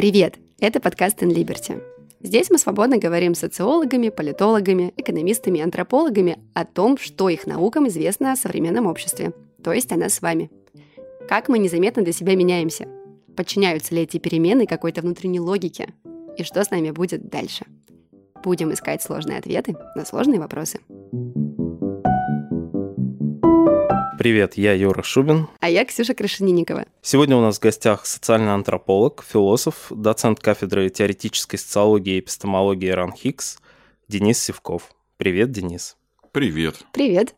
Привет! Это подкаст In Liberty. Здесь мы свободно говорим с социологами, политологами, экономистами и антропологами о том, что их наукам известно о современном обществе, то есть о нас с вами. Как мы незаметно для себя меняемся? Подчиняются ли эти перемены какой-то внутренней логике? И что с нами будет дальше? Будем искать сложные ответы на сложные вопросы. Привет, я Юра Шубин. А я Ксюша Крашенинникова. Сегодня у нас в гостях социальный антрополог, философ, доцент кафедры теоретической социологии и эпистемологии РАН Хикс Денис Севков. Привет, Денис. Привет. Привет.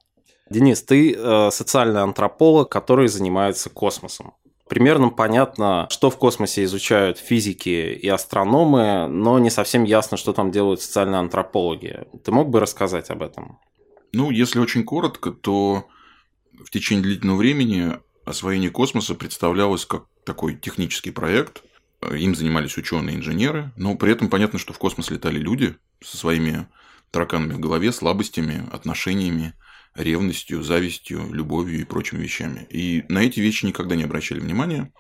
Денис, ты э, социальный антрополог, который занимается космосом. Примерно понятно, что в космосе изучают физики и астрономы, но не совсем ясно, что там делают социальные антропологи. Ты мог бы рассказать об этом? Ну, если очень коротко, то в течение длительного времени освоение космоса представлялось как такой технический проект. Им занимались ученые, инженеры, но при этом понятно, что в космос летали люди со своими тараканами в голове, слабостями, отношениями, ревностью, завистью, любовью и прочими вещами. И на эти вещи никогда не обращали внимания,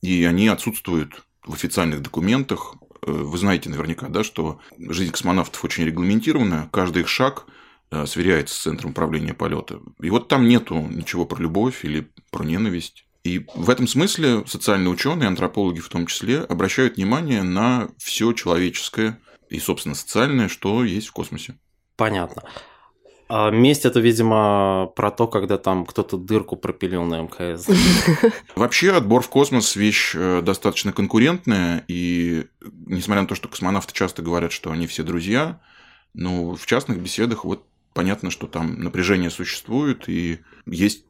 и они отсутствуют в официальных документах. Вы знаете наверняка, да, что жизнь космонавтов очень регламентирована, каждый их шаг – Э, сверяется с центром управления полета. И вот там нету ничего про любовь или про ненависть. И в этом смысле социальные ученые, антропологи в том числе, обращают внимание на все человеческое и, собственно, социальное, что есть в космосе. Понятно. А месть это, видимо, про то, когда там кто-то дырку пропилил на МКС. Вообще отбор в космос вещь э, достаточно конкурентная, и несмотря на то, что космонавты часто говорят, что они все друзья, но в частных беседах вот понятно, что там напряжение существует, и есть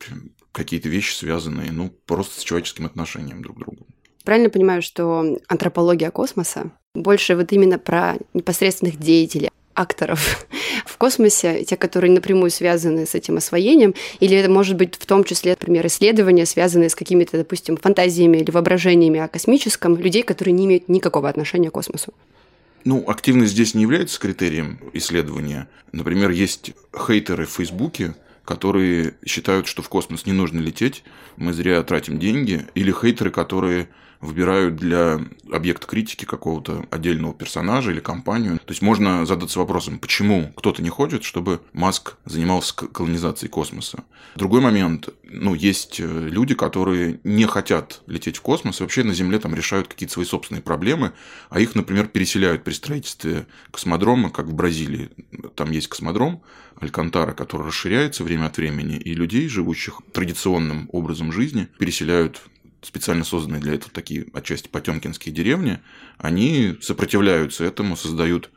какие-то вещи, связанные ну, просто с человеческим отношением друг к другу. Правильно понимаю, что антропология космоса больше вот именно про непосредственных деятелей, акторов в космосе, те, которые напрямую связаны с этим освоением, или это может быть в том числе, например, исследования, связанные с какими-то, допустим, фантазиями или воображениями о космическом, людей, которые не имеют никакого отношения к космосу. Ну, активность здесь не является критерием исследования. Например, есть хейтеры в Фейсбуке, которые считают, что в космос не нужно лететь, мы зря тратим деньги, или хейтеры, которые выбирают для объекта критики какого-то отдельного персонажа или компанию. То есть можно задаться вопросом, почему кто-то не хочет, чтобы Маск занимался колонизацией космоса. Другой момент, ну, есть э, люди, которые не хотят лететь в космос, и вообще на Земле там решают какие-то свои собственные проблемы, а их, например, переселяют при строительстве космодрома, как в Бразилии. Там есть космодром Алькантара, который расширяется время от времени, и людей, живущих традиционным образом жизни, переселяют специально созданные для этого такие отчасти потемкинские деревни, они сопротивляются этому, создают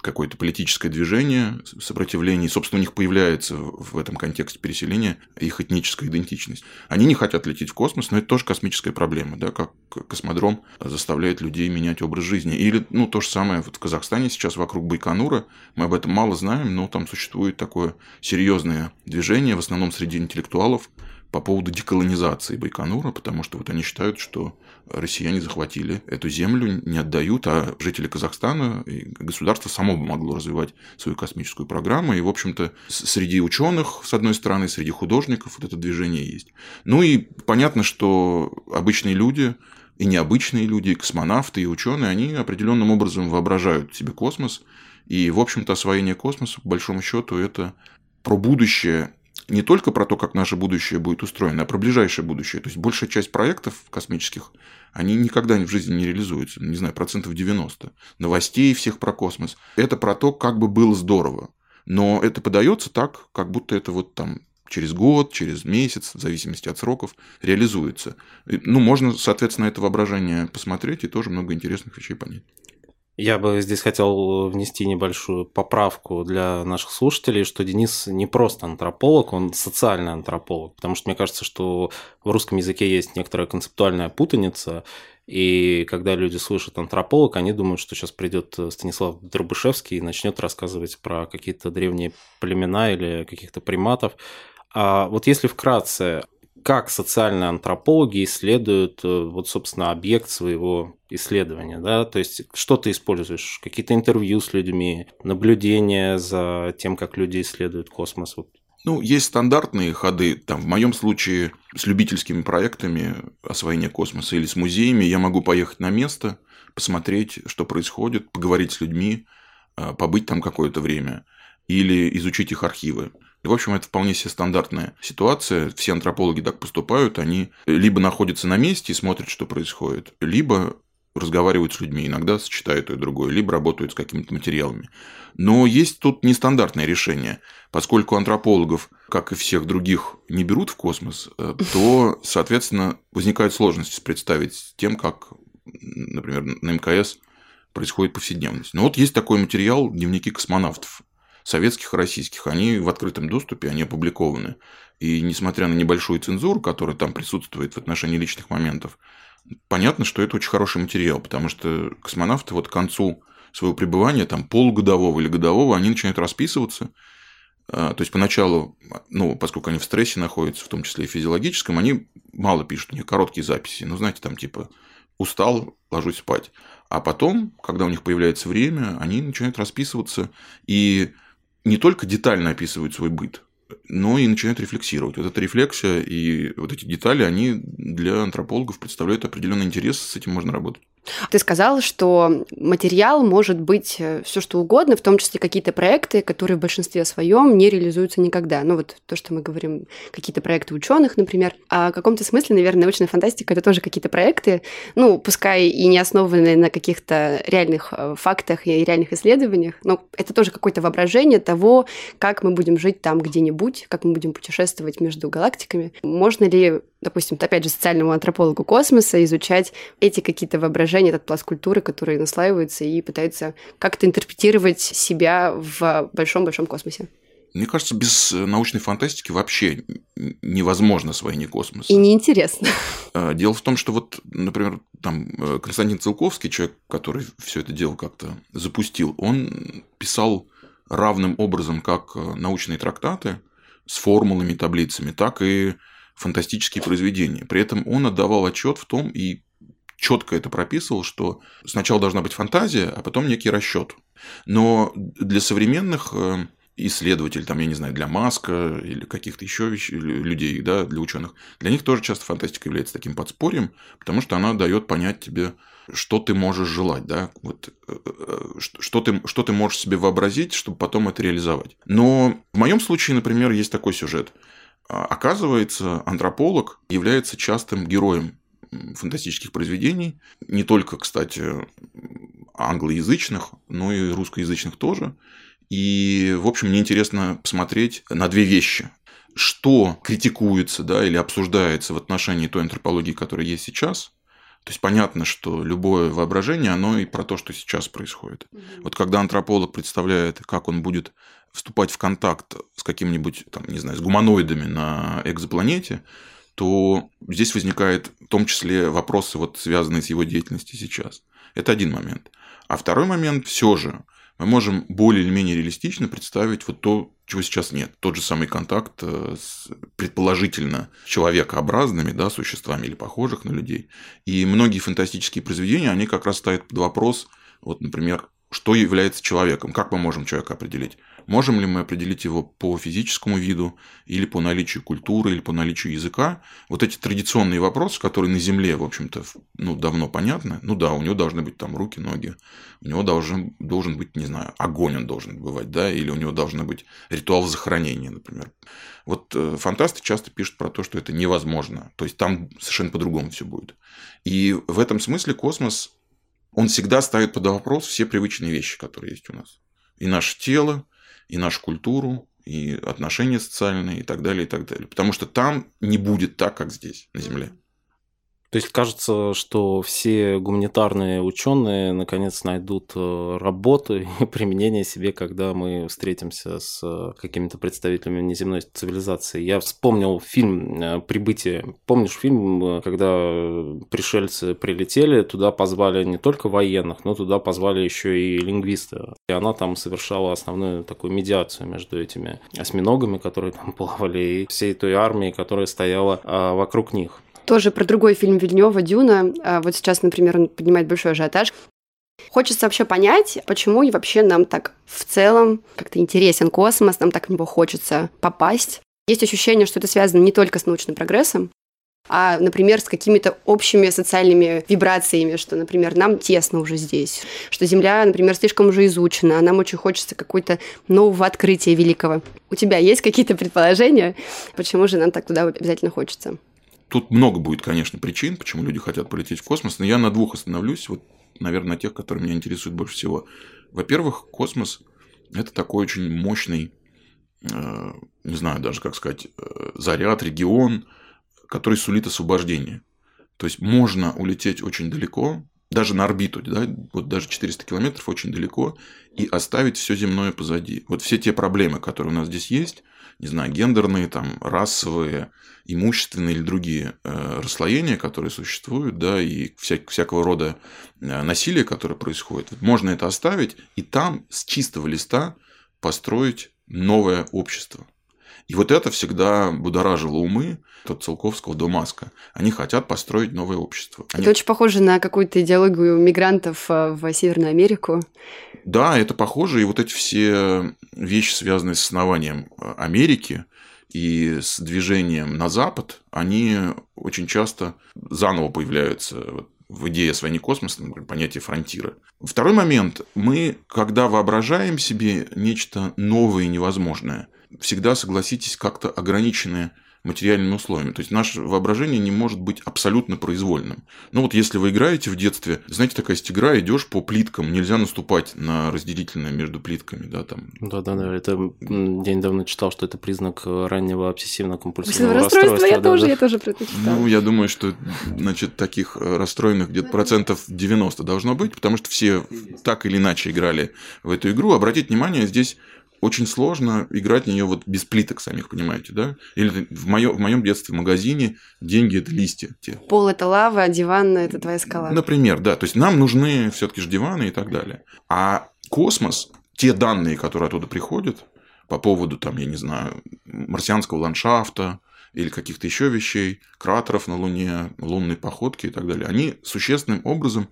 какое-то политическое движение сопротивление, и, собственно, у них появляется в этом контексте переселения их этническая идентичность. Они не хотят лететь в космос, но это тоже космическая проблема, да, как космодром заставляет людей менять образ жизни. Или, ну, то же самое вот в Казахстане сейчас вокруг Байконура, мы об этом мало знаем, но там существует такое серьезное движение, в основном среди интеллектуалов, по поводу деколонизации Байконура, потому что вот они считают, что россияне захватили эту землю, не отдают, а жители Казахстана и государство само бы могло развивать свою космическую программу. И, в общем-то, среди ученых, с одной стороны, среди художников вот это движение есть. Ну и понятно, что обычные люди и необычные люди, и космонавты, и ученые, они определенным образом воображают себе космос. И, в общем-то, освоение космоса, по большому счету, это про будущее не только про то, как наше будущее будет устроено, а про ближайшее будущее. То есть большая часть проектов космических, они никогда в жизни не реализуются. Не знаю, процентов 90. Новостей всех про космос. Это про то, как бы было здорово. Но это подается так, как будто это вот там через год, через месяц, в зависимости от сроков, реализуется. Ну, можно, соответственно, это воображение посмотреть и тоже много интересных вещей понять. Я бы здесь хотел внести небольшую поправку для наших слушателей, что Денис не просто антрополог, он социальный антрополог, потому что мне кажется, что в русском языке есть некоторая концептуальная путаница, и когда люди слышат антрополог, они думают, что сейчас придет Станислав Дробышевский и начнет рассказывать про какие-то древние племена или каких-то приматов. А вот если вкратце, как социальные антропологи исследуют, э, вот, собственно, объект своего исследования, да, то есть что ты используешь, какие-то интервью с людьми, наблюдения за тем, как люди исследуют космос, вот Ну, есть стандартные ходы. Там, в моем случае с любительскими проектами освоения космоса или с музеями я могу поехать на место, посмотреть, что происходит, поговорить с людьми, а, побыть там какое-то время или изучить их архивы. И, в общем, это вполне себе стандартная ситуация. Все антропологи так поступают. Они либо находятся на месте и смотрят, что происходит, либо разговаривают с людьми, иногда сочетают и другое, либо работают с какими-то материалами. Но есть тут нестандартное решение. Поскольку антропологов, как и всех других, не берут в космос, э, то, соответственно, возникают сложности представить тем, как, например, на МКС происходит повседневность. Но вот есть такой материал «Дневники космонавтов» советских и российских, они в открытом доступе, они опубликованы. И несмотря на небольшую цензуру, которая там присутствует в отношении личных моментов, понятно, что это очень хороший материал, потому что космонавты вот к концу своего пребывания, там полугодового или годового, они начинают расписываться. А, то есть поначалу, ну, поскольку они в стрессе находятся, в том числе и физиологическом, они мало пишут, у них короткие записи. Ну, знаете, там типа устал, ложусь спать. А потом, когда у них появляется время, они начинают расписываться и не только детально описывают свой быт, но и начинают рефлексировать. Вот эта рефлексия и вот эти детали, они для антропологов представляют определенный интерес, с этим можно работать. Ты сказал, что материал может быть э, все что угодно, в том числе какие-то проекты, которые в большинстве своем не реализуются никогда. Ну вот то, что мы говорим, какие-то проекты ученых, например. А в каком-то смысле, наверное, научная фантастика это тоже какие-то проекты, ну, пускай и не основанные на каких-то реальных э, фактах и реальных исследованиях, но это тоже какое-то воображение того, как мы будем жить там где-нибудь, как мы будем путешествовать между галактиками. Можно ли допустим, опять же, социальному антропологу космоса, изучать эти какие-то воображения, этот пласт культуры, который наслаивается и пытается как-то интерпретировать себя в большом-большом космосе. Мне кажется, без э, научной фантастики вообще невозможно освоение космоса. И неинтересно. А, дело в том, что вот, например, там э, Константин Целковский, человек, который все это дело как-то запустил, он писал равным образом как э, научные трактаты с формулами, таблицами, так и фантастические произведения. При этом он отдавал отчет в том и четко это прописывал, что сначала должна быть фантазия, а потом некий расчет. Но для современных э, исследователей, там, я не знаю, для Маска или каких-то еще людей, да, для ученых, для них тоже часто фантастика является таким подспорьем, потому что она дает понять тебе, что ты можешь желать, да, вот, э, э, что ты, что ты можешь себе вообразить, чтобы потом это реализовать. Но в моем случае, например, есть такой сюжет – оказывается, антрополог является частым героем фантастических произведений, не только, кстати, англоязычных, но и русскоязычных тоже. И, в общем, мне интересно посмотреть на две вещи. Что критикуется да, или обсуждается в отношении той антропологии, которая есть сейчас. То есть понятно, что любое воображение, оно и про то, что сейчас происходит. Mm-hmm. Вот когда антрополог представляет, как он будет вступать в контакт с каким-нибудь, там, не знаю, с гуманоидами на экзопланете, то здесь возникает в том числе вопросы, вот, связанные с его деятельностью сейчас. Это один момент. А второй момент, все же, мы можем более или менее реалистично представить вот то, чего сейчас нет. Тот же самый контакт э, с предположительно человекообразными да, существами или похожих на людей. И многие фантастические произведения, они как раз ставят под вопрос, вот, например, что является человеком, как мы можем человека определить. Можем ли мы определить его по физическому виду, или по наличию культуры, или по наличию языка? Вот эти традиционные вопросы, которые на Земле, в общем-то, ну, давно понятны. Ну да, у него должны быть там руки, ноги, у него должен, должен быть, не знаю, огонь он должен бывать, да, или у него должен быть ритуал захоронения, например. Вот э, фантасты часто пишут про то, что это невозможно. То есть там совершенно по-другому все будет. И в этом смысле космос, он всегда ставит под вопрос все привычные вещи, которые есть у нас. И наше тело, и нашу культуру, и отношения социальные, и так далее, и так далее. Потому что там не будет так, как здесь, на Земле. То есть кажется, что все гуманитарные ученые наконец найдут э, работу и применение себе, когда мы встретимся с э, какими-то представителями неземной цивилизации. Я вспомнил фильм э, «Прибытие». Помнишь фильм, когда пришельцы прилетели, туда позвали не только военных, но туда позвали еще и лингвиста. И она там совершала основную такую медиацию между этими осьминогами, которые там плавали, и всей той армией, которая стояла а, вокруг них. Тоже про другой фильм Вильнева «Дюна». А вот сейчас, например, он поднимает большой ажиотаж. Хочется вообще понять, почему и вообще нам так в целом как-то интересен космос, нам так в него хочется попасть. Есть ощущение, что это связано не только с научным прогрессом, а, например, с какими-то общими социальными вибрациями, что, например, нам тесно уже здесь, что Земля, например, слишком уже изучена, а нам очень хочется какой-то нового открытия великого. У тебя есть какие-то предположения, почему же нам так туда обязательно хочется? Тут много будет, конечно, причин, почему люди хотят полететь в космос, но я на двух остановлюсь, вот, наверное, на тех, которые меня интересуют больше всего. Во-первых, космос – это такой очень мощный, э, не знаю даже, как сказать, э, заряд, регион – который сулит освобождение. То есть можно улететь очень далеко, даже на орбиту, да, вот даже 400 километров очень далеко, и оставить все земное позади. Вот все те проблемы, которые у нас здесь есть, не знаю, гендерные, там, расовые, имущественные или другие э, расслоения, которые существуют, да, и вся, всякого рода э, насилие, которое происходит, можно это оставить и там с чистого листа построить новое общество. И вот это всегда будоражило умы от Целковского до Маска. Они хотят построить новое общество. Они... Это очень похоже на какую-то идеологию мигрантов э, в Северную Америку. Да, это похоже. И вот эти все вещи, связанные с основанием э, Америки, и с движением на Запад, они очень часто заново появляются в идее освоения космоса, например, понятие фронтира. Второй момент. Мы, когда воображаем себе нечто новое и невозможное, всегда, согласитесь, как-то ограничены материальными условиями. То есть наше воображение не может быть абсолютно произвольным. Ну вот если вы играете в детстве, знаете, такая есть игра, идешь по плиткам, нельзя наступать на разделительное между плитками, да, там. Да, да, да, это я недавно читал, что это признак раннего обсессивно-компульсивного расстройства. расстройства. Я да, тоже, да. я тоже про это читал. Ну, я думаю, что, значит, таких э, расстроенных где-то процентов 90 должно быть, потому что все так или иначе играли в эту игру. Обратите внимание, здесь очень сложно играть в нее вот без плиток самих, понимаете, да? Или в, моё, в моем детстве в магазине деньги – это листья. Те. Пол – это лава, а диван – это твоя скала. Например, да. То есть, нам нужны все таки же диваны и так далее. А космос, те данные, которые оттуда приходят, по поводу, там, я не знаю, марсианского ландшафта, или каких-то еще вещей, кратеров на Луне, лунной походки и так далее, они существенным образом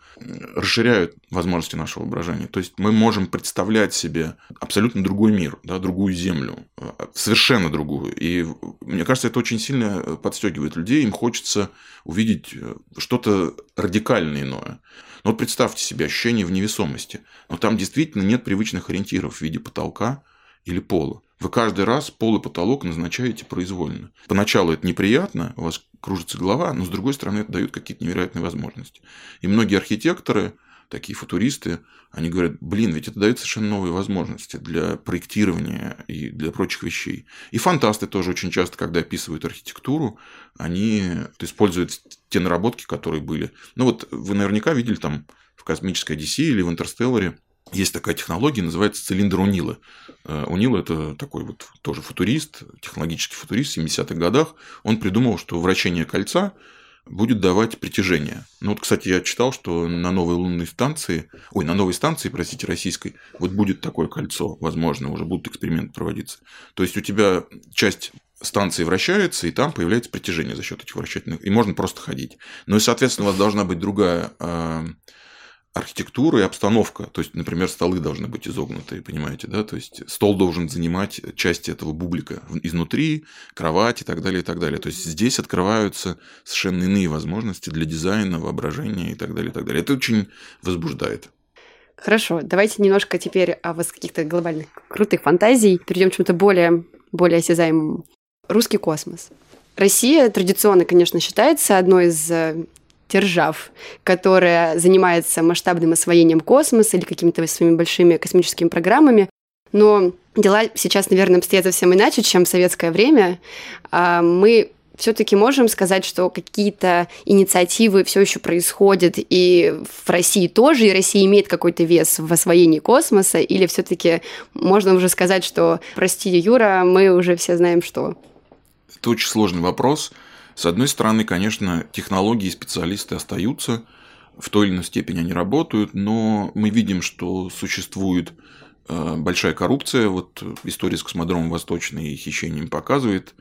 расширяют возможности нашего воображения. То есть мы можем представлять себе абсолютно другой мир, да, другую Землю, э, совершенно другую. И мне кажется, это очень сильно подстегивает людей, им хочется увидеть э, что-то радикально иное. Но вот представьте себе ощущение в невесомости. Но там действительно нет привычных ориентиров в виде потолка или пола. Вы каждый раз пол и потолок назначаете произвольно. Поначалу это неприятно, у вас кружится голова, но с другой стороны это дает какие-то невероятные возможности. И многие архитекторы, такие футуристы, они говорят, блин, ведь это дает совершенно новые возможности для проектирования и для прочих вещей. И фантасты тоже очень часто, когда описывают архитектуру, они используют те наработки, которые были. Ну вот вы наверняка видели там в «Космической Одиссее» или в «Интерстелларе» есть такая технология, называется цилиндр Унила. Э, Унил – это такой вот тоже футурист, технологический футурист в 70-х годах. Он придумал, что вращение кольца будет давать притяжение. Ну вот, кстати, я читал, что на новой лунной станции, ой, на новой станции, простите, российской, вот будет такое кольцо, возможно, уже будут эксперименты проводиться. То есть у тебя часть станции вращается, и там появляется притяжение за счет этих вращательных, и можно просто ходить. Ну и, соответственно, у вас должна быть другая э, архитектура и обстановка. То есть, например, столы должны быть изогнутые, понимаете, да? То есть, стол должен занимать часть этого бублика изнутри, кровать и так далее, и так далее. То есть, здесь открываются совершенно иные возможности для дизайна, воображения и так далее, и так далее. Это очень возбуждает. Хорошо, давайте немножко теперь о вас каких-то глобальных крутых фантазий перейдем к чему-то более, более осязаемому. Русский космос. Россия традиционно, конечно, считается одной из держав, которая занимается масштабным освоением космоса или какими-то своими большими космическими программами. Но дела сейчас, наверное, обстоят совсем иначе, чем в советское время. А мы все-таки можем сказать, что какие-то инициативы все еще происходят и в России тоже, и Россия имеет какой-то вес в освоении космоса, или все-таки можно уже сказать, что, прости, Юра, мы уже все знаем, что? Это очень сложный вопрос. С одной стороны, конечно, технологии и специалисты остаются, в той или иной степени они работают, но мы видим, что существует э, большая коррупция. Вот история с космодромом Восточный и хищением показывает.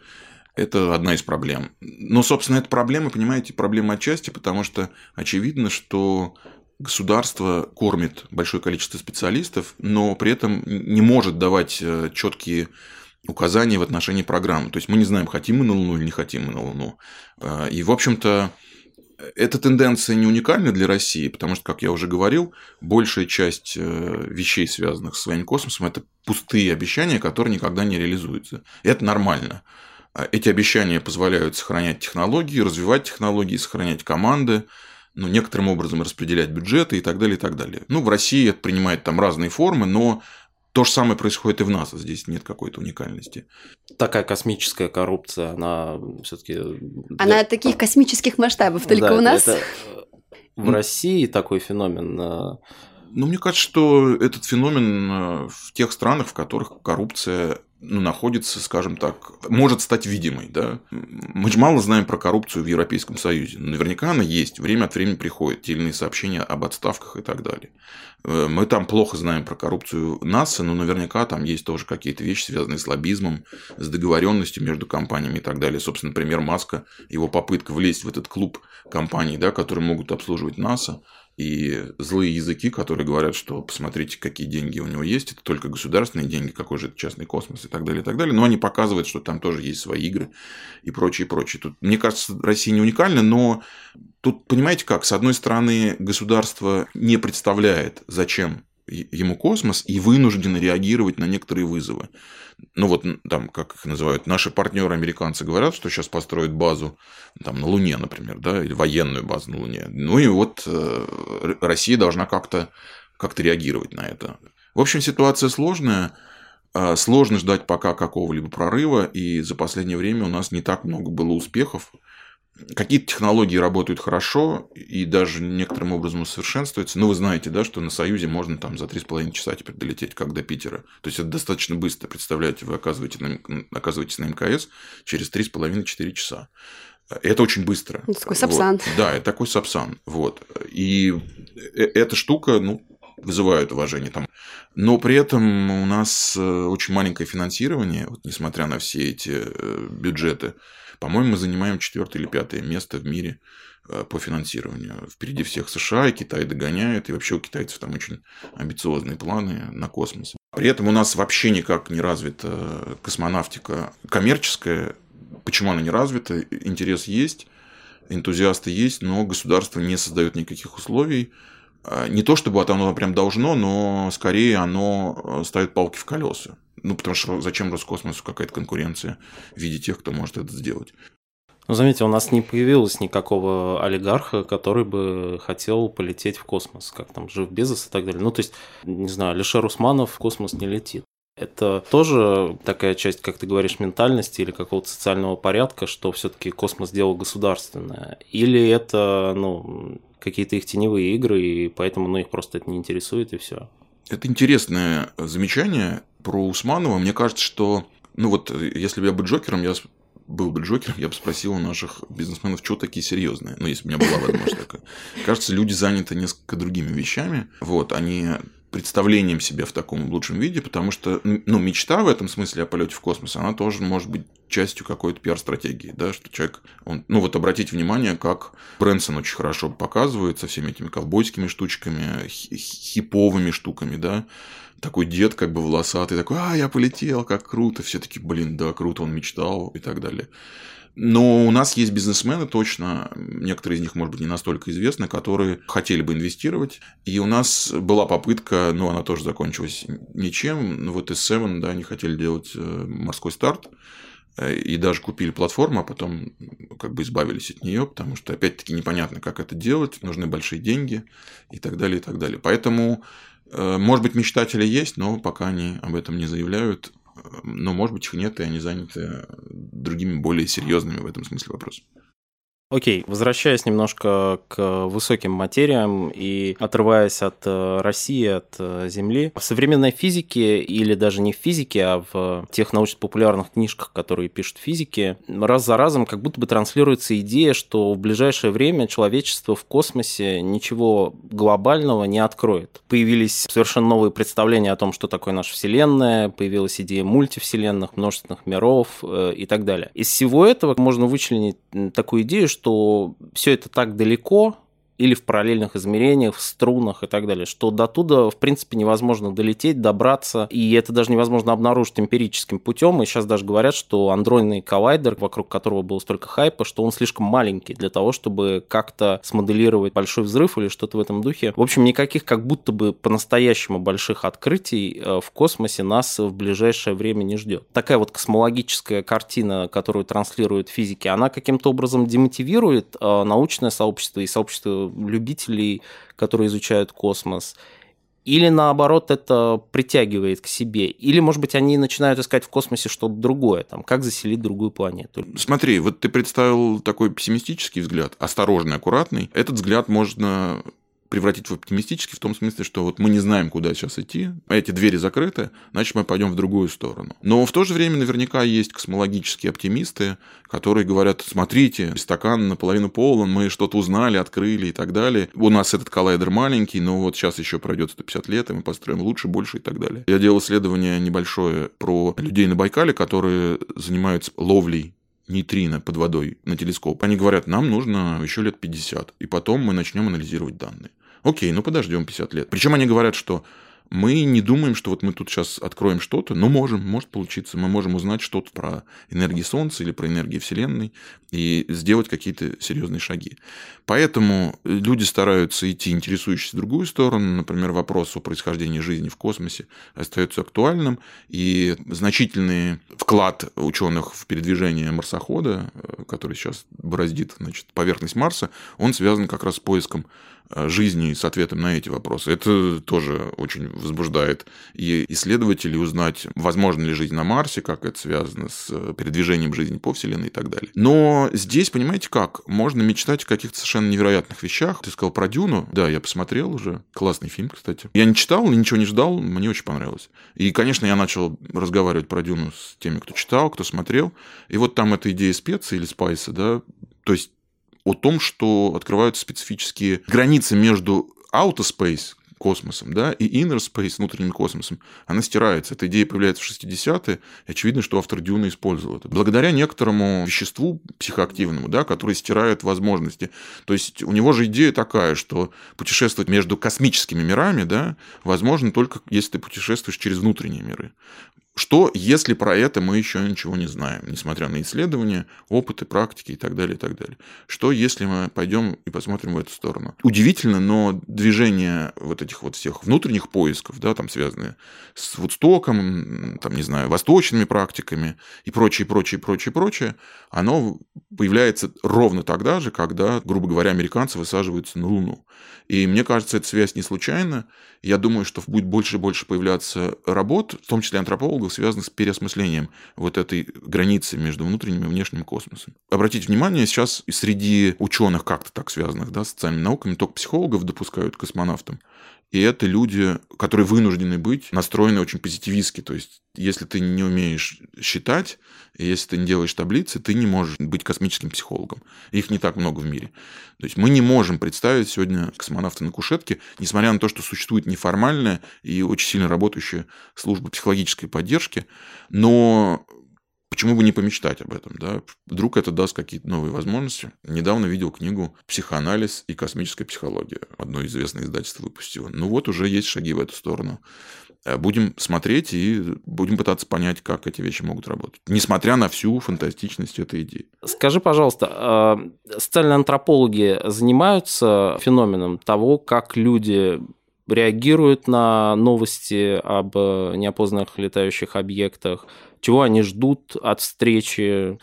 Это одна из проблем. Но, собственно, эта проблема, понимаете, проблема отчасти, потому что очевидно, что государство кормит большое количество специалистов, но при этом не может давать э, четкие указания в отношении программы. То есть мы не знаем, хотим мы на Луну или не хотим мы на Луну. Э, и, в общем-то, эта тенденция не уникальна для России, потому что, как я уже говорил, большая часть э, вещей, связанных с своим космосом, это пустые обещания, которые никогда не реализуются. И это нормально. Эти обещания позволяют сохранять технологии, развивать технологии, сохранять команды, ну, некоторым образом распределять бюджеты и так далее, и так далее. Ну, в России это принимает там разные формы, но то же самое происходит и в НАСА, здесь нет какой-то уникальности. Такая космическая коррупция, она все-таки... Она таких космических масштабов только да, у нас. Это... В России такой феномен э, ну, мне кажется, что этот феномен э, в тех странах, в которых коррупция ну, находится, скажем так, может стать видимой. Да? Мы же мало знаем про коррупцию в Европейском Союзе. Наверняка она есть. Время от времени приходят те или иные сообщения об отставках и так далее. Э, мы там плохо знаем про коррупцию НАСА, но наверняка там есть тоже какие-то вещи, связанные с лоббизмом, с договоренностью между компаниями и так далее. Собственно, например, Маска, его попытка влезть в этот клуб компаний, да, которые могут обслуживать НАСА, и злые языки, которые говорят, что посмотрите, какие деньги у него есть, это только государственные деньги, какой же это частный космос и так далее, и так далее. Но они показывают, что там тоже есть свои игры и прочее, прочее. Тут, мне кажется, Россия не уникальна, но тут, понимаете как, с одной стороны, государство не представляет, зачем ему космос и вынуждены реагировать на некоторые вызовы. Ну вот там, как их называют, наши партнеры американцы говорят, что сейчас построят базу там, на Луне, например, да, или военную базу на Луне. Ну и вот э, Россия должна как-то как реагировать на это. В общем, ситуация сложная. А, сложно ждать пока какого-либо прорыва, и за последнее время у нас не так много было успехов Какие-то технологии работают хорошо и даже некоторым образом усовершенствуются. Ну, вы знаете, да, что на Союзе можно там за 3,5 часа теперь долететь, как до Питера. То есть, это достаточно быстро. Представляете, вы оказываетесь на, оказываетесь на МКС через 3,5-4 часа. Это очень быстро. Это такой сапсан. Вот. Да, это такой сапсан. Вот. И э, эта штука, ну, вызывает уважение там. Но при этом у нас э, очень маленькое финансирование, вот, несмотря на все эти э, бюджеты. По-моему, мы занимаем четвертое или пятое место в мире э, по финансированию. Впереди всех США, и Китай догоняет, и вообще у китайцев там очень амбициозные планы на космос. При этом у нас вообще никак не развита космонавтика коммерческая. Почему она не развита? Интерес есть, энтузиасты есть, но государство не создает никаких условий. А, не то чтобы оно прям должно, но скорее оно э, ставит палки в колеса. Ну, потому что зачем Роскосмосу какая-то конкуренция в виде тех, кто может это сделать? Ну, заметьте, у нас не появилось никакого олигарха, который бы хотел полететь в космос, как там Жив Безос и так далее. Ну, то есть, не знаю, Лешер Усманов в космос не летит. Это тоже такая часть, как ты говоришь, ментальности или какого-то социального порядка, что все-таки космос дело государственное. Или это, ну, какие-то их теневые игры, и поэтому ну, их просто это не интересует, и все. Это интересное замечание про Усманова. Мне кажется, что, ну вот, если бы я был Джокером, я был бы Джокером, я бы спросил у наших бизнесменов, что такие серьезные. Ну, если бы у меня была возможность такая. Кажется, люди заняты несколько другими вещами. Вот, они представлением себя в таком лучшем виде, потому что ну, мечта в этом смысле о полете в космос, она тоже может быть частью какой-то пиар-стратегии, да, что человек, он, ну вот обратите внимание, как Брэнсон очень хорошо показывает со всеми этими ковбойскими штучками, хиповыми штуками, да, такой дед как бы волосатый, такой, а, я полетел, как круто, все таки блин, да, круто, он мечтал и так далее. Но у нас есть бизнесмены точно, некоторые из них, может быть, не настолько известны, которые хотели бы инвестировать. И у нас была попытка, но она тоже закончилась ничем. Ну, вот из Seven, да, они хотели делать э, морской старт э, и даже купили платформу, а потом как бы избавились от нее, потому что опять-таки непонятно, как это делать, нужны большие деньги и так далее, и так далее. Поэтому, э, может быть, мечтатели есть, но пока они об этом не заявляют но, может быть, их нет, и они заняты другими более серьезными в этом смысле вопросами. Окей, возвращаясь немножко к высоким материям и отрываясь от э, России, от э, Земли, в современной физике или даже не в физике, а в тех научно-популярных книжках, которые пишут физики, раз за разом как будто бы транслируется идея, что в ближайшее время человечество в космосе ничего глобального не откроет. Появились совершенно новые представления о том, что такое наша Вселенная, появилась идея мультивселенных, множественных миров э, и так далее. Из всего этого можно вычленить такую идею, что что все это так далеко, или в параллельных измерениях, в струнах и так далее, что до туда, в принципе, невозможно долететь, добраться, и это даже невозможно обнаружить эмпирическим путем, и сейчас даже говорят, что андроидный коллайдер, вокруг которого было столько хайпа, что он слишком маленький для того, чтобы как-то смоделировать большой взрыв или что-то в этом духе. В общем, никаких как будто бы по-настоящему больших открытий э, в космосе нас в ближайшее время не ждет. Такая вот космологическая картина, которую транслируют физики, она каким-то образом демотивирует э, научное сообщество и сообщество любителей, которые изучают космос. Или наоборот это притягивает к себе? Или, может быть, они начинают искать в космосе что-то другое, там, как заселить другую планету? Смотри, вот ты представил такой пессимистический взгляд, осторожный, аккуратный. Этот взгляд можно превратить в оптимистический в том смысле, что вот мы не знаем, куда сейчас идти, а эти двери закрыты, значит, мы пойдем в другую сторону. Но в то же время наверняка есть космологические оптимисты, которые говорят, смотрите, стакан наполовину полон, мы что-то узнали, открыли и так далее. У нас этот коллайдер маленький, но вот сейчас еще пройдет 150 лет, и мы построим лучше, больше и так далее. Я делал исследование небольшое про людей на Байкале, которые занимаются ловлей нейтрино под водой на телескоп. Они говорят, нам нужно еще лет 50, и потом мы начнем анализировать данные. Окей, ну подождем 50 лет. Причем они говорят, что мы не думаем, что вот мы тут сейчас откроем что-то, но можем, может получиться. Мы можем узнать что-то про энергии Солнца или про энергии Вселенной и сделать какие-то серьезные шаги. Поэтому люди стараются идти, интересующись в другую сторону. Например, вопрос о происхождении жизни в космосе остается актуальным, и значительный вклад ученых в передвижение марсохода, э, который сейчас бороздит значит, поверхность Марса, он связан как раз с поиском Э, жизни с ответом на эти вопросы. Это тоже очень возбуждает и исследователей узнать, возможно ли жизнь на Марсе, как это связано с э, передвижением жизни по Вселенной и так далее. Но здесь, понимаете как, можно мечтать о каких-то совершенно невероятных вещах. Ты сказал про Дюну. Да, я посмотрел уже. Классный фильм, кстати. Я не читал, ничего не ждал, мне очень понравилось. И, конечно, я начал разговаривать про Дюну с теми, кто читал, кто смотрел. И вот там эта идея специи или спайса, да, то есть о том, что открываются специфические границы между outer space, космосом, да, и inner space, внутренним космосом, она стирается. Эта идея появляется в 60-е, и очевидно, что автор Дюна использовал это. Благодаря некоторому веществу психоактивному, да, который стирает возможности. То есть у него же идея такая, что путешествовать между космическими мирами, да, возможно только если ты путешествуешь через внутренние миры. Что, если про это мы еще ничего не знаем, несмотря на исследования, опыты, практики и так далее, и так далее? Что, если мы пойдем и посмотрим в эту сторону? Удивительно, но движение вот этих вот всех внутренних поисков, да, там связанные с Вудстоком, там, не знаю, восточными практиками и прочее, прочее, прочее, прочее, оно появляется ровно тогда же, когда, грубо говоря, американцы высаживаются на Луну. И мне кажется, эта связь не случайна. Я думаю, что будет больше и больше появляться работ, в том числе антропологов, связанных с переосмыслением вот этой границы между внутренним и внешним космосом. Обратите внимание, сейчас среди ученых, как-то так связанных да, с социальными науками, только психологов допускают космонавтам. И это люди, которые вынуждены быть настроены очень позитивистски. То есть, если ты не умеешь считать, если ты не делаешь таблицы, ты не можешь быть космическим психологом. Их не так много в мире. То есть, мы не можем представить сегодня космонавта на кушетке, несмотря на то, что существует неформальная и очень сильно работающая служба психологической поддержки. Но Почему бы не помечтать об этом, да? Вдруг это даст какие-то новые возможности. Недавно видел книгу «Психоанализ и космическая психология». Одно известное издательство выпустило. Ну вот уже есть шаги в эту сторону. Э, будем смотреть и будем пытаться понять, как эти вещи могут работать. Несмотря на всю фантастичность этой идеи. Скажи, пожалуйста, а социальные антропологи занимаются феноменом того, как люди реагируют на новости об неопознанных летающих объектах, чего они ждут от встречи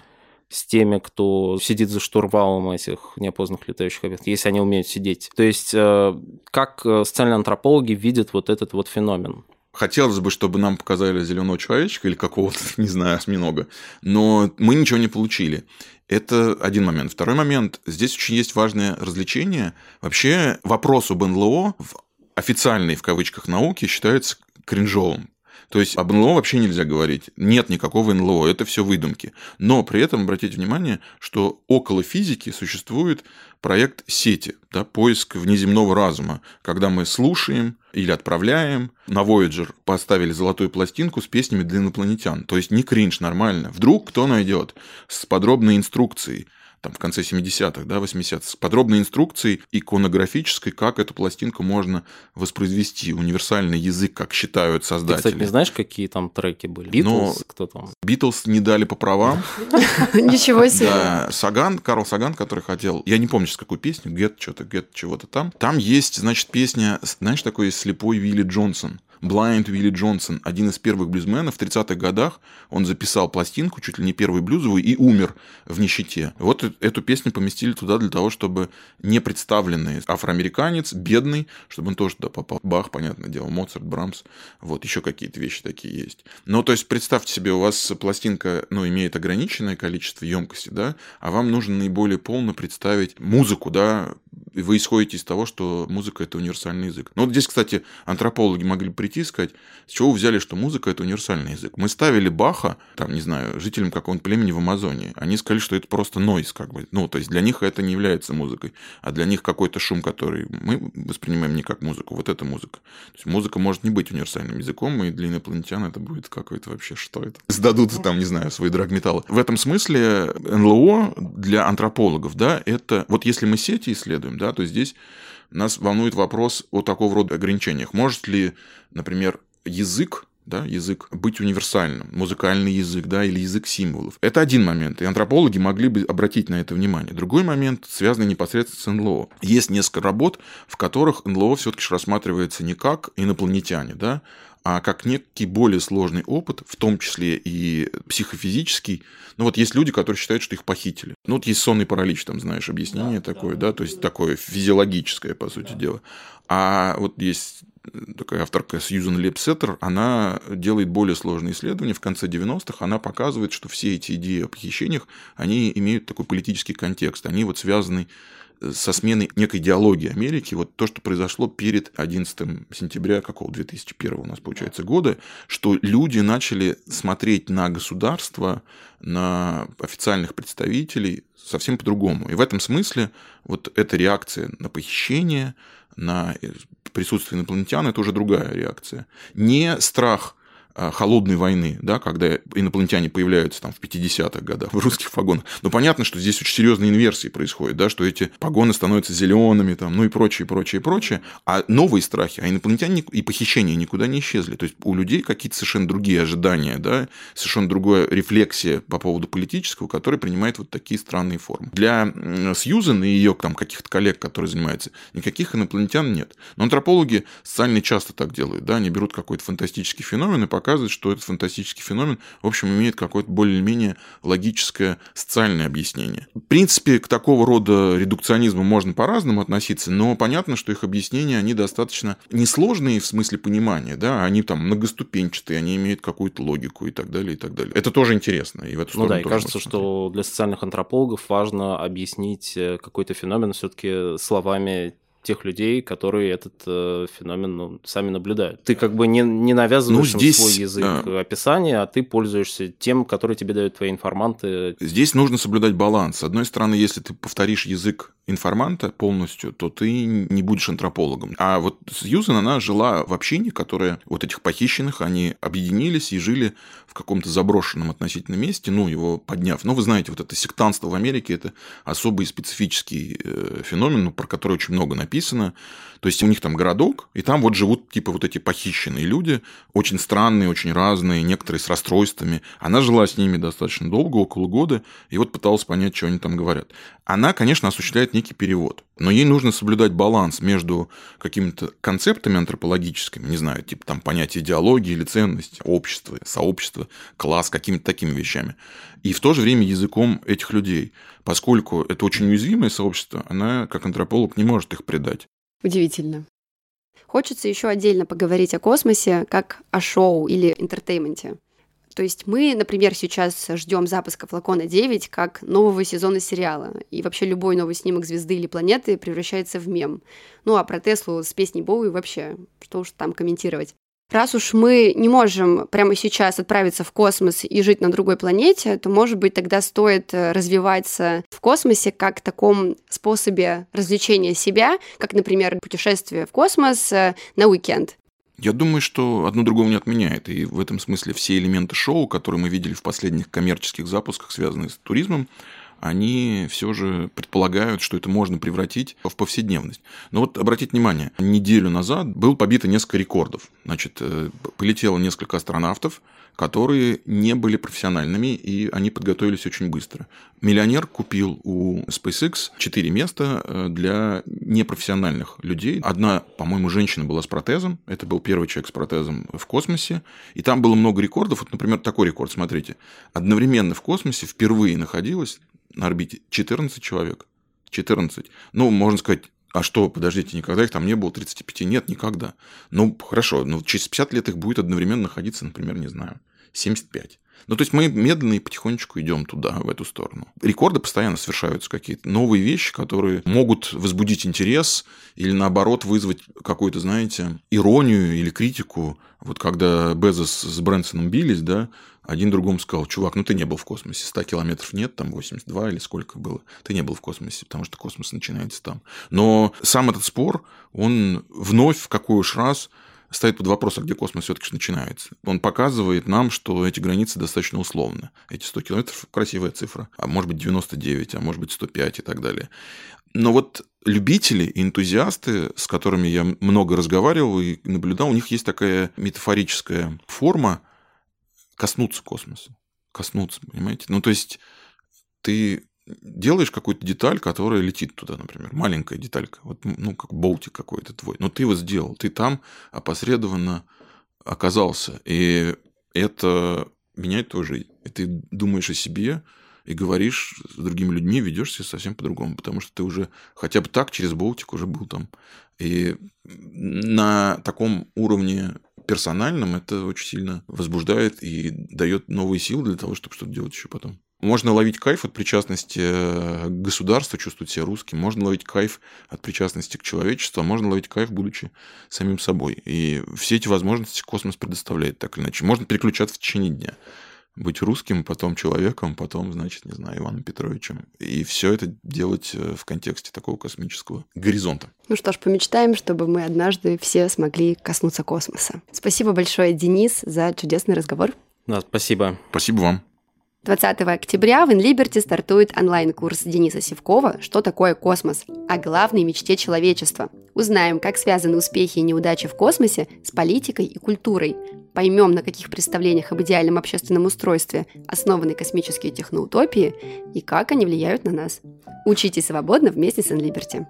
с теми, кто сидит за штурвалом этих неопознанных летающих объектов, если они умеют сидеть. То есть, э, как э, социальные антропологи видят вот этот вот феномен? Хотелось бы, чтобы нам показали зеленого человечка или какого-то, не знаю, осьминога, но мы ничего не получили. Это один момент. Второй момент. Здесь очень есть важное развлечение. Вообще вопрос об НЛО в официальной, в кавычках, науке считается кринжовым. То есть об НЛО вообще нельзя говорить. Нет никакого НЛО, это все выдумки. Но при этом обратите внимание, что около физики существует проект сети, да, поиск внеземного разума, когда мы слушаем или отправляем. На Voyager поставили золотую пластинку с песнями для инопланетян. То есть не кринж, нормально. Вдруг кто найдет с подробной инструкцией там, в конце 70-х, да, 80-х, с подробной инструкцией иконографической, как эту пластинку можно воспроизвести. Универсальный язык, как считают создатели. Ты, кстати, не знаешь, какие там треки были? Битлз, кто там? Битлз не дали по правам. Ничего себе. Да, Саган, Карл Саган, который хотел, я не помню сейчас какую песню, Get что-то, Get чего-то там. Там есть, значит, песня, знаешь, такой слепой Вилли Джонсон. Блайнд Уилли Джонсон, один из первых блюзменов в 30-х годах, он записал пластинку, чуть ли не первый блюзовый, и умер в нищете. Вот эту песню поместили туда для того, чтобы не представленный афроамериканец, бедный, чтобы он тоже туда попал. Бах, понятное дело, Моцарт, Брамс, вот еще какие-то вещи такие есть. Ну, то есть, представьте себе, у вас пластинка, ну, имеет ограниченное количество емкости, да, а вам нужно наиболее полно представить музыку, да, вы исходите из того, что музыка – это универсальный язык. Ну, вот здесь, кстати, антропологи могли прийти и сказать, с чего вы взяли, что музыка – это универсальный язык. Мы ставили Баха, там, не знаю, жителям какого-нибудь племени в Амазонии. Они сказали, что это просто нойз, как бы. Ну, то есть для них это не является музыкой, а для них какой-то шум, который мы воспринимаем не как музыку, вот это музыка. То есть музыка может не быть универсальным языком, и для инопланетян это будет какой-то вообще, что это? Сдадут там, не знаю, свои драгметаллы. В этом смысле НЛО для антропологов, да, это... Вот если мы сети исследуем, да, то здесь нас волнует вопрос о такого рода ограничениях. Может ли, например, язык да, язык быть универсальным, музыкальный язык, да, или язык символов. Это один момент, и антропологи могли бы обратить на это внимание. Другой момент, связанный непосредственно с НЛО. Есть несколько работ, в которых НЛО все-таки рассматривается не как инопланетяне, да, а как некий более сложный опыт, в том числе и психофизический. Ну вот есть люди, которые считают, что их похитили. Ну вот есть сонный паралич, там, знаешь, объяснение да, такое, да, да, то есть такое физиологическое, по сути да. дела. А вот есть такая авторка Сьюзен Лепсеттер, она делает более сложные исследования. В конце 90-х она показывает, что все эти идеи о похищениях, они имеют такой политический контекст. Они вот связаны со сменой некой идеологии Америки, вот то, что произошло перед 11 сентября какого 2001 у нас получается года, что люди начали смотреть на государство, на официальных представителей совсем по-другому. И в этом смысле вот эта реакция на похищение, на присутствие инопланетян, это уже другая реакция. Не страх холодной войны, да, когда инопланетяне появляются там в 50-х годах в русских погонах. Но понятно, что здесь очень серьезные инверсии происходят, да, что эти погоны становятся зелеными, там, ну и прочее, прочее, прочее. А новые страхи, а инопланетяне и похищения никуда не исчезли. То есть у людей какие-то совершенно другие ожидания, да, совершенно другая рефлексия по поводу политического, которая принимает вот такие странные формы. Для Сьюзен и ее там каких-то коллег, которые занимаются, никаких инопланетян нет. Но антропологи социально часто так делают, да, они берут какой-то фантастический феномен и пока показывает, что этот фантастический феномен, в общем, имеет какое-то более-менее логическое социальное объяснение. В принципе, к такого рода редукционизму можно по-разному относиться, но понятно, что их объяснения, они достаточно несложные в смысле понимания, да, они там многоступенчатые, они имеют какую-то логику и так далее, и так далее. Это тоже интересно. И в эту ну да, и кажется, что для социальных антропологов важно объяснить э, какой-то феномен все-таки словами тех людей, которые этот э, феномен ну, сами наблюдают. Ты как бы не, не навязываешь ну, здесь, свой язык а... описания, а ты пользуешься тем, который тебе дают твои информанты. Здесь нужно соблюдать баланс. С одной стороны, если ты повторишь язык информанта полностью, то ты не будешь антропологом. А вот Сьюзен, она жила в общине, которая вот этих похищенных, они объединились и жили в каком-то заброшенном относительно месте, ну, его подняв. Ну, вы знаете, вот это сектантство в Америке – это особый специфический э, феномен, ну, про который очень много написано. То есть у них там городок, и там вот живут типа вот эти похищенные люди, очень странные, очень разные, некоторые с расстройствами. Она жила с ними достаточно долго, около года, и вот пыталась понять, что они там говорят. Она, конечно, осуществляет некий перевод, но ей нужно соблюдать баланс между какими-то концептами антропологическими, не знаю, типа там понятие идеологии или ценности, общества, сообщества, класс, какими-то такими вещами, и в то же время языком этих людей, поскольку это очень уязвимое сообщество, она, как антрополог, не может их предать. Удивительно. Хочется еще отдельно поговорить о космосе как о шоу или entertainment е. То есть мы, например, сейчас ждем запуска Falcon а 9 как нового сезона сериала. И вообще любой новый снимок звезды или планеты превращается в мем. Ну а про Теслу с песней Боуи вообще, что уж там комментировать. Раз уж мы не можем прямо сейчас отправиться в космос и жить на другой планете, то, может быть, тогда стоит э, развиваться в космосе как таком способе развлечения себя, как, например, путешествие в космос э, на уикенд. Я думаю, что одно другого не отменяет. И в этом смысле все элементы шоу, которые мы видели в последних коммерческих запусках, связанные с туризмом, они все же предполагают, что это можно превратить в повседневность. Но вот обратите внимание, неделю назад был побито несколько рекордов. Значит, э, полетело несколько астронавтов, которые не были профессиональными, и они подготовились очень быстро. Миллионер купил у SpaceX 4 места э, для непрофессиональных людей. Одна, по-моему, женщина была с протезом, это был первый человек с протезом в космосе, и там было много рекордов. Вот, например, такой рекорд, смотрите. Одновременно в космосе впервые находилось на орбите 14 человек. 14. Ну, можно сказать, а что, подождите, никогда их там не было 35? Нет, никогда. Ну, хорошо, но через 50 лет их будет одновременно находиться, например, не знаю, 75. Ну, то есть мы медленно и потихонечку идем туда, в эту сторону. Рекорды постоянно совершаются какие-то новые вещи, которые могут возбудить интерес или, наоборот, вызвать какую-то, знаете, иронию или критику. Вот когда Безос с Брэнсоном бились, да, один другому сказал, чувак, ну ты не был в космосе, 100 километров нет, там 82 или сколько было. Ты не был в космосе, потому что космос начинается там. Но сам этот спор, он вновь в какой уж раз ставит под вопрос, а где космос все-таки начинается. Он показывает нам, что эти границы достаточно условны. Эти 100 километров – красивая цифра, а может быть 99, а может быть 105 и так далее. Но вот любители и энтузиасты, с которыми я много разговаривал и наблюдал, у них есть такая метафорическая форма коснуться космоса. Коснуться, понимаете? Ну, то есть ты делаешь какую-то деталь, которая летит туда, например, маленькая деталька, вот, ну, как болтик какой-то твой, но ты его сделал, ты там опосредованно оказался, и это меняет жизнь. И ты думаешь о себе и говоришь с другими людьми, ведешь себя совсем по-другому, потому что ты уже хотя бы так через болтик уже был там. И на таком уровне персональном это очень сильно возбуждает и дает новые силы для того, чтобы что-то делать еще потом. Можно ловить кайф от причастности э, к государству, чувствовать себя русским. Можно ловить кайф от причастности к человечеству, а можно ловить кайф, будучи самим собой. И все эти возможности космос предоставляет так или иначе. Можно переключаться в течение дня. Быть русским, потом человеком, потом, значит, не знаю, Иваном Петровичем. И все это делать э, в контексте такого космического горизонта. Ну что ж, помечтаем, чтобы мы однажды все смогли коснуться космоса. Спасибо большое, Денис, за чудесный разговор. Да, спасибо. Спасибо вам. 20 октября в InLiberty стартует онлайн-курс Дениса Севкова «Что такое космос?» о главной мечте человечества. Узнаем, как связаны успехи и неудачи в космосе с политикой и культурой. Поймем, на каких представлениях об идеальном общественном устройстве основаны космические техноутопии и как они влияют на нас. Учитесь свободно вместе с InLiberty.